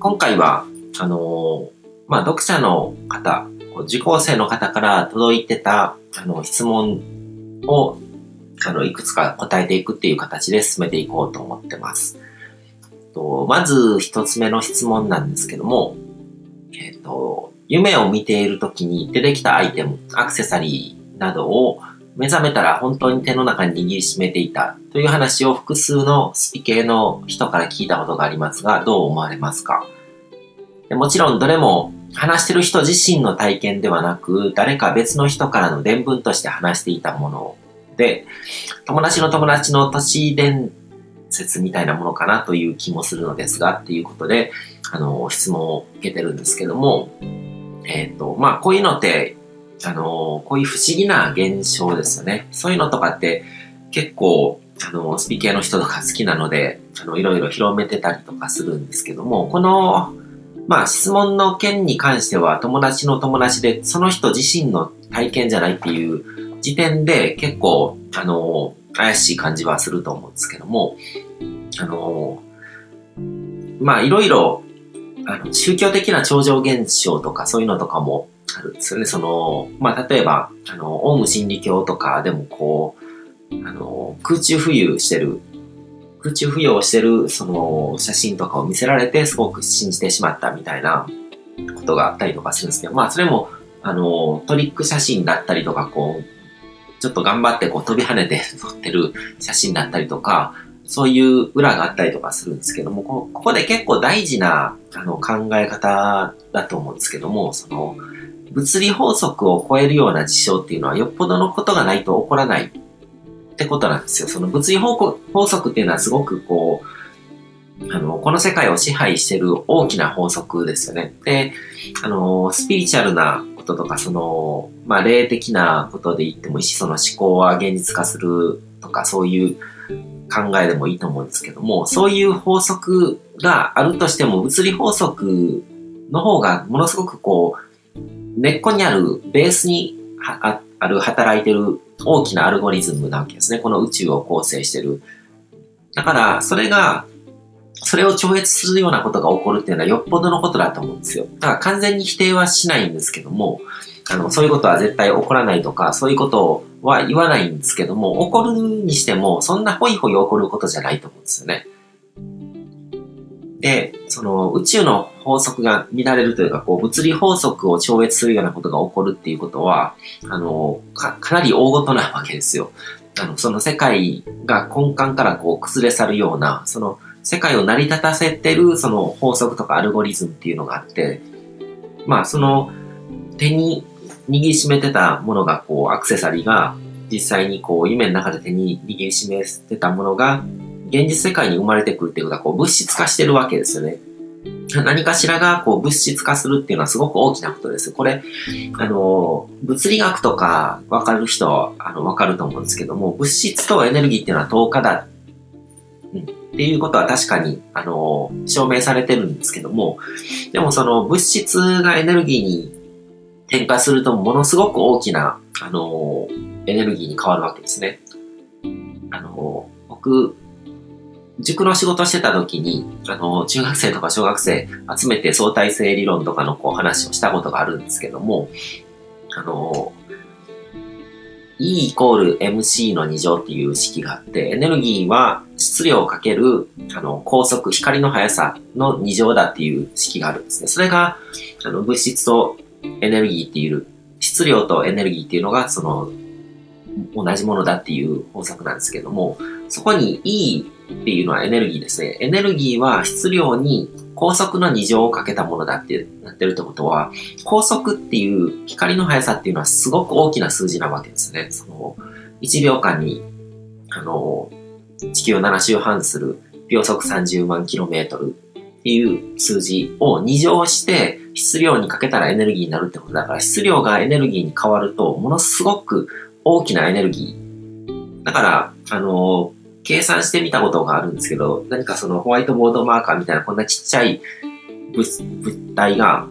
今回は、あの、まあ、読者の方、受講生の方から届いてた、あの、質問を、あの、いくつか答えていくっていう形で進めていこうと思ってます。とまず一つ目の質問なんですけども、えっ、ー、と、夢を見ている時に出てきたアイテム、アクセサリーなどを目覚めたら本当に手の中に握りしめていたという話を複数のスピ系の人から聞いたことがありますが、どう思われますか？でもちろんどれも話してる人自身の体験ではなく、誰か別の人からの伝聞として話していたもので、友達の友達の都市伝説みたいなものかなという気もするのですが、っていうことで、あの、質問を受けてるんですけども、えっ、ー、と、まあ、こういうのって、あの、こういう不思議な現象ですよね。そういうのとかって結構、あの、スピ系の人とか好きなので、あの、いろいろ広めてたりとかするんですけども、この、まあ、質問の件に関しては友達の友達で、その人自身の体験じゃないっていう時点で結構、あの、怪しい感じはすると思うんですけども、あの、まあ、いろいろ、あの、宗教的な超常現象とかそういうのとかもあるんですよね。その、まあ、例えば、あの、オウム真理教とかでもこう、あの、空中浮遊してる、空中浮遊をしてる、その、写真とかを見せられて、すごく信じてしまったみたいなことがあったりとかするんですけど、まあ、それも、あの、トリック写真だったりとか、こう、ちょっと頑張ってこう飛び跳ねて撮ってる写真だったりとか、そういう裏があったりとかするんですけども、ここで結構大事なあの考え方だと思うんですけども、その物理法則を超えるような事象っていうのはよっぽどのことがないと起こらないってことなんですよ。その物理法則っていうのはすごくこう、あの、この世界を支配してる大きな法則ですよね。で、あの、スピリチュアルなこととか、その、まあ、霊的なことで言ってもいいし、その思考は現実化するとか、そういう考えでもいいと思うんですけども、そういう法則があるとしても、物理法則の方がものすごくこう、根っこにある、ベースにあある働いてる大きなアルゴリズムなわけですね。この宇宙を構成してる。だから、それがそれを超越するようなことが起こるっていうのはよっぽどのことだと思うんですよ。だから完全に否定はしないんですけども、あの、そういうことは絶対起こらないとか、そういうことは言わないんですけども、起こるにしても、そんなホイホイ起こることじゃないと思うんですよね。で、その宇宙の法則が乱れるというか、こう、物理法則を超越するようなことが起こるっていうことは、あの、か、かなり大事なわけですよ。あの、その世界が根幹からこう崩れ去るような、その世界を成り立たせてるその法則とかアルゴリズムっていうのがあって、まあその手に握りしめてたものがこうアクセサリーが実際にこう夢の中で手に握りしめてたものが現実世界に生まれてくるっていうことはこう物質化してるわけですよね。何かしらがこう物質化するっていうのはすごく大きなことです。これ、あの、物理学とかわかる人はあのわかると思うんですけども、物質とエネルギーっていうのは等価だうんっていうことは確かに、あの、証明されてるんですけども、でもその物質がエネルギーに変化するとものすごく大きな、あの、エネルギーに変わるわけですね。あの、僕、塾の仕事してた時に、あの、中学生とか小学生集めて相対性理論とかのこう話をしたことがあるんですけども、あの、E イコール MC の2乗っていう式があって、エネルギーは質量かける、あの、高速、光の速さの2乗だっていう式があるんですね。それが、あの、物質とエネルギーっていう、質量とエネルギーっていうのが、その、同じものだっていう法則なんですけども、そこに E っていうのはエネルギーですね。エネルギーは質量に高速の2乗をかけたものだってなってるってことは、高速っていう光の速さっていうのはすごく大きな数字なわけですね。その、1秒間に、あの、地球を7周半する秒速30万キロメートルっていう数字を2乗して質量にかけたらエネルギーになるってことだから、質量がエネルギーに変わると、ものすごく大きなエネルギー。だから、あの、計算してみたことがあるんですけど、何かそのホワイトボードマーカーみたいなこんなちっちゃい物体が、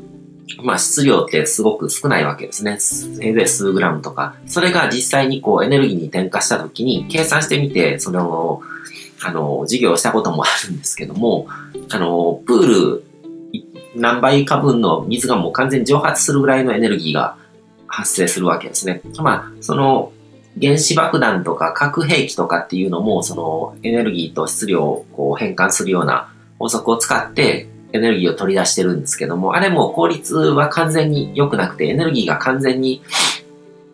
まあ質量ってすごく少ないわけですね。せいぜい数グラムとか。それが実際にこうエネルギーに転化した時に計算してみて、その、あの、授業をしたこともあるんですけども、あの、プール何倍か分の水がもう完全に蒸発するぐらいのエネルギーが発生するわけですね。まあ、その原子爆弾とか核兵器とかっていうのも、そのエネルギーと質量をこう変換するような法則を使ってエネルギーを取り出してるんですけども、あれも効率は完全に良くなくて、エネルギーが完全に、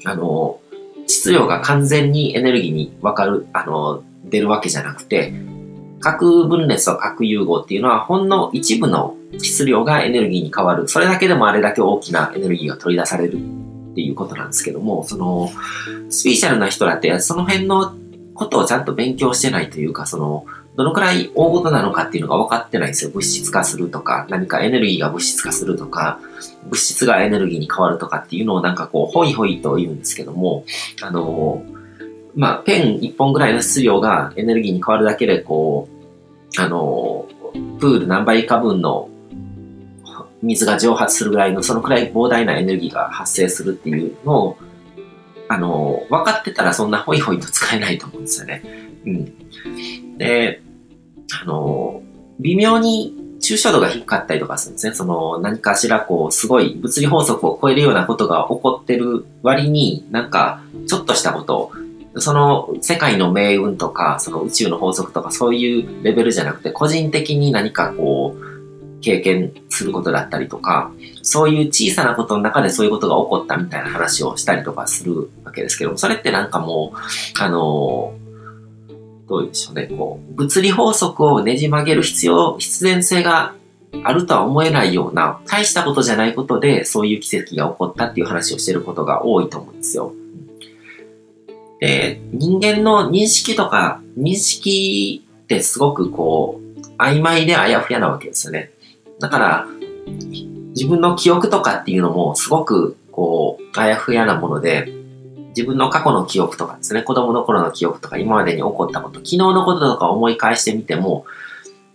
あの、質量が完全にエネルギーに分かる、あの、出るわけじゃなくて、核分裂と核融合っていうのはほんの一部の質量がエネルギーに変わる。それだけでもあれだけ大きなエネルギーが取り出されるっていうことなんですけども、その、スピーチャルな人だってその辺のことをちゃんと勉強してないというか、その、どのくらい大事なのかっていうのが分かってないんですよ。物質化するとか、何かエネルギーが物質化するとか、物質がエネルギーに変わるとかっていうのをなんかこう、ホイホイと言うんですけども、あの、まあ、ペン1本ぐらいの質量がエネルギーに変わるだけで、こう、あの、プール何倍か分の水が蒸発するぐらいの、そのくらい膨大なエネルギーが発生するっていうのを、あの、分かってたらそんなホイホイと使えないと思うんですよね。うん。で、あの、微妙に抽象度が低かったりとかするんですね。その何かしらこう、すごい物理法則を超えるようなことが起こってる割に、なんか、ちょっとしたことを、その世界の命運とか、その宇宙の法則とかそういうレベルじゃなくて、個人的に何かこう、経験することだったりとか、そういう小さなことの中でそういうことが起こったみたいな話をしたりとかするわけですけど、それってなんかもう、あの、どういうでしょうね、こう、物理法則をねじ曲げる必要、必然性があるとは思えないような、大したことじゃないことで、そういう奇跡が起こったっていう話をしてることが多いと思うんですよ。で、人間の認識とか、認識ってすごくこう、曖昧であやふやなわけですよね。だから、自分の記憶とかっていうのもすごくこう、あやふやなもので、自分の過去の記憶とかですね、子供の頃の記憶とか今までに起こったこと、昨日のこととか思い返してみても、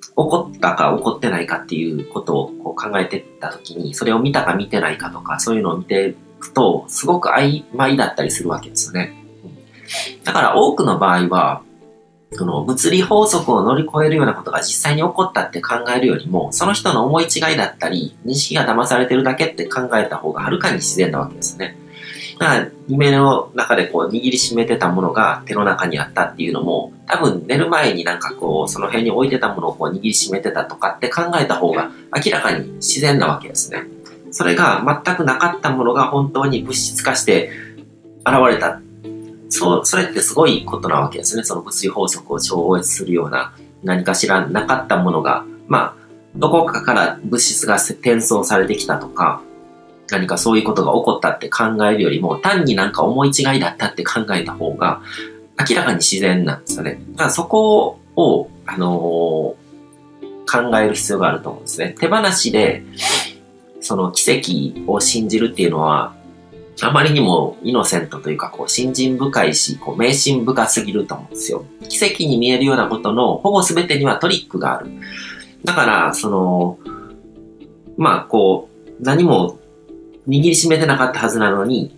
起こったか起こってないかっていうことをこう考えてった時に、それを見たか見てないかとか、そういうのを見ていくと、すごく曖昧だったりするわけですよね。だから多くの場合は、その物理法則を乗り越えるようなことが実際に起こったって考えるよりも、その人の思い違いだったり、認識が騙されてるだけって考えた方がはるかに自然なわけですね。だから、夢の中でこう握りしめてたものが手の中にあったっていうのも、多分寝る前になんかこう、その辺に置いてたものをこう握りしめてたとかって考えた方が明らかに自然なわけですね。それが全くなかったものが本当に物質化して現れたそう、それってすごいことなわけですね。その物理法則を超越するような何かしらなかったものが、まあ、どこかから物質が転送されてきたとか、何かそういうことが起こったって考えるよりも、単になんか思い違いだったって考えた方が、明らかに自然なんですよね。だからそこを、あのー、考える必要があると思うんですね。手放しで、その奇跡を信じるっていうのは、あまりにもイノセントというか、こう、信心深いし、こう、迷信深すぎると思うんですよ。奇跡に見えるようなことの、ほぼ全てにはトリックがある。だから、その、まあ、こう、何も握りしめてなかったはずなのに、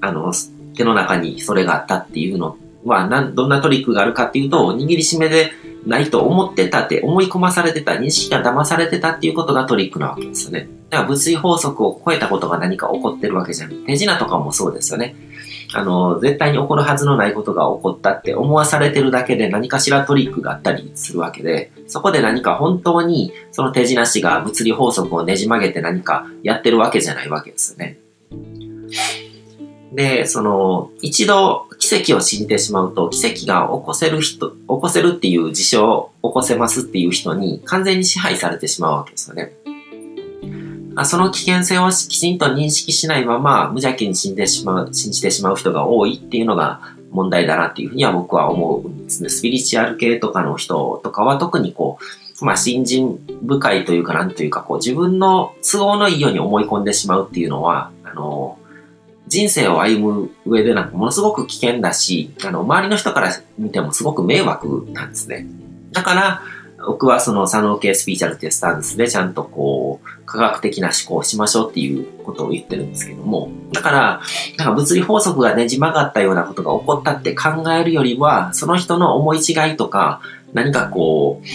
あの、手の中にそれがあったっていうのは、なん、どんなトリックがあるかっていうと、握りしめでないと思ってたって、思い込まされてた、認識が騙されてたっていうことがトリックなわけですよね。だから物理法則を超えたことが何か起こってるわけじゃない。手品とかもそうですよね。あの、絶対に起こるはずのないことが起こったって思わされてるだけで何かしらトリックがあったりするわけで、そこで何か本当にその手品師が物理法則をねじ曲げて何かやってるわけじゃないわけですよね。で、その、一度奇跡を信じてしまうと、奇跡が起こせる人、起こせるっていう事象を起こせますっていう人に完全に支配されてしまうわけですよね。あその危険性をきちんと認識しないまま無邪気に信じてしまう、信じてしまう人が多いっていうのが問題だなっていうふうには僕は思うんですね。スピリチュアル系とかの人とかは特にこう、まあ、信心深いというか、なんというか、こう、自分の都合のいいように思い込んでしまうっていうのは、あの、人生を歩む上でなんかものすごく危険だし、あの、周りの人から見てもすごく迷惑なんですね。だから、僕はその左脳系スピーチャルっていうスタンスでちゃんとこう、科学的な思考をしましょうっていうことを言ってるんですけども、だから、なんか物理法則がねじ曲がったようなことが起こったって考えるよりは、その人の思い違いとか、何かこう、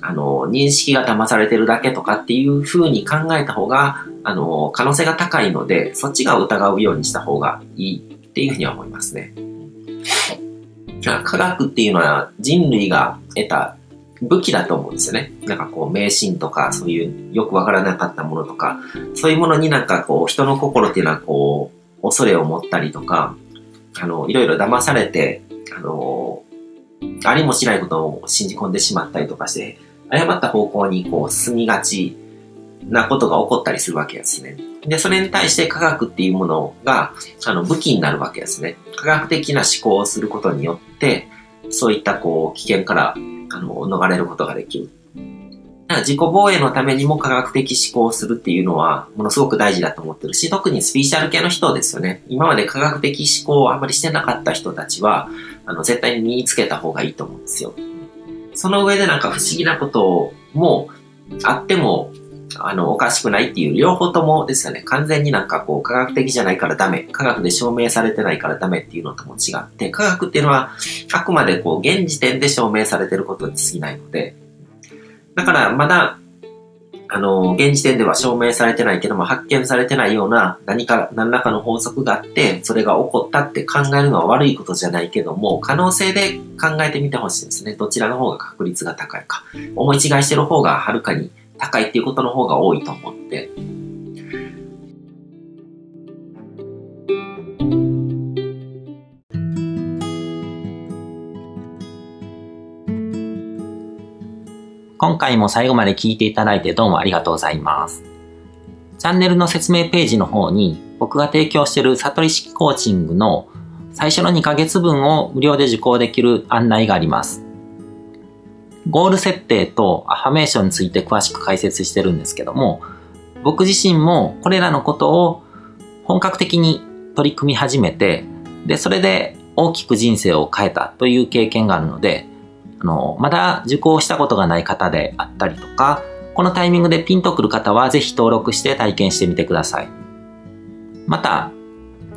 あの、認識が騙されてるだけとかっていう風に考えた方が、あの、可能性が高いので、そっちが疑うようにした方がいいっていうふうには思いますね。科学っていうのは人類が得た武器だと思うんですよね。なんかこう迷信とかそういうよくわからなかったものとか、そういうものになんかこう人の心っていうのはこう恐れを持ったりとか、あの、いろいろ騙されて、あの、ありもしないことを信じ込んでしまったりとかして、誤った方向にこう進みがちなことが起こったりするわけですね。で、それに対して科学っていうものが、あの、武器になるわけですね。科学的な思考をすることによって、そういったこう、危険から、あの、逃れることができる。だから自己防衛のためにも科学的思考をするっていうのは、ものすごく大事だと思ってるし、特にスピーシャル系の人ですよね。今まで科学的思考をあまりしてなかった人たちは、あの、絶対に身につけた方がいいと思うんですよ。その上でなんか不思議なこともあっても、あの、おかしくないっていう両方ともですよね。完全になんかこう、科学的じゃないからダメ。科学で証明されてないからダメっていうのとも違って、科学っていうのは、あくまでこう、現時点で証明されてることに過ぎないので、だからまだ、あの、現時点では証明されてないけども、発見されてないような何か、何らかの法則があって、それが起こったって考えるのは悪いことじゃないけども、可能性で考えてみてほしいですね。どちらの方が確率が高いか。思い違いしてる方がはるかに高いっていうことの方が多いと思って、今回も最後まで聞いていただいてどうもありがとうございます。チャンネルの説明ページの方に僕が提供している悟り式コーチングの最初の2ヶ月分を無料で受講できる案内があります。ゴール設定とアファメーションについて詳しく解説してるんですけども、僕自身もこれらのことを本格的に取り組み始めて、で、それで大きく人生を変えたという経験があるので、あの、まだ受講したことがない方であったりとか、このタイミングでピンとくる方はぜひ登録して体験してみてください。また、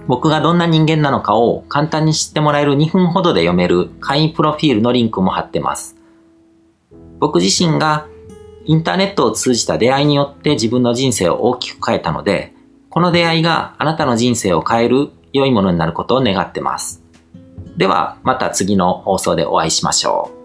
僕がどんな人間なのかを簡単に知ってもらえる2分ほどで読める会員プロフィールのリンクも貼ってます。僕自身がインターネットを通じた出会いによって自分の人生を大きく変えたので、この出会いがあなたの人生を変える良いものになることを願ってます。では、また次の放送でお会いしましょう。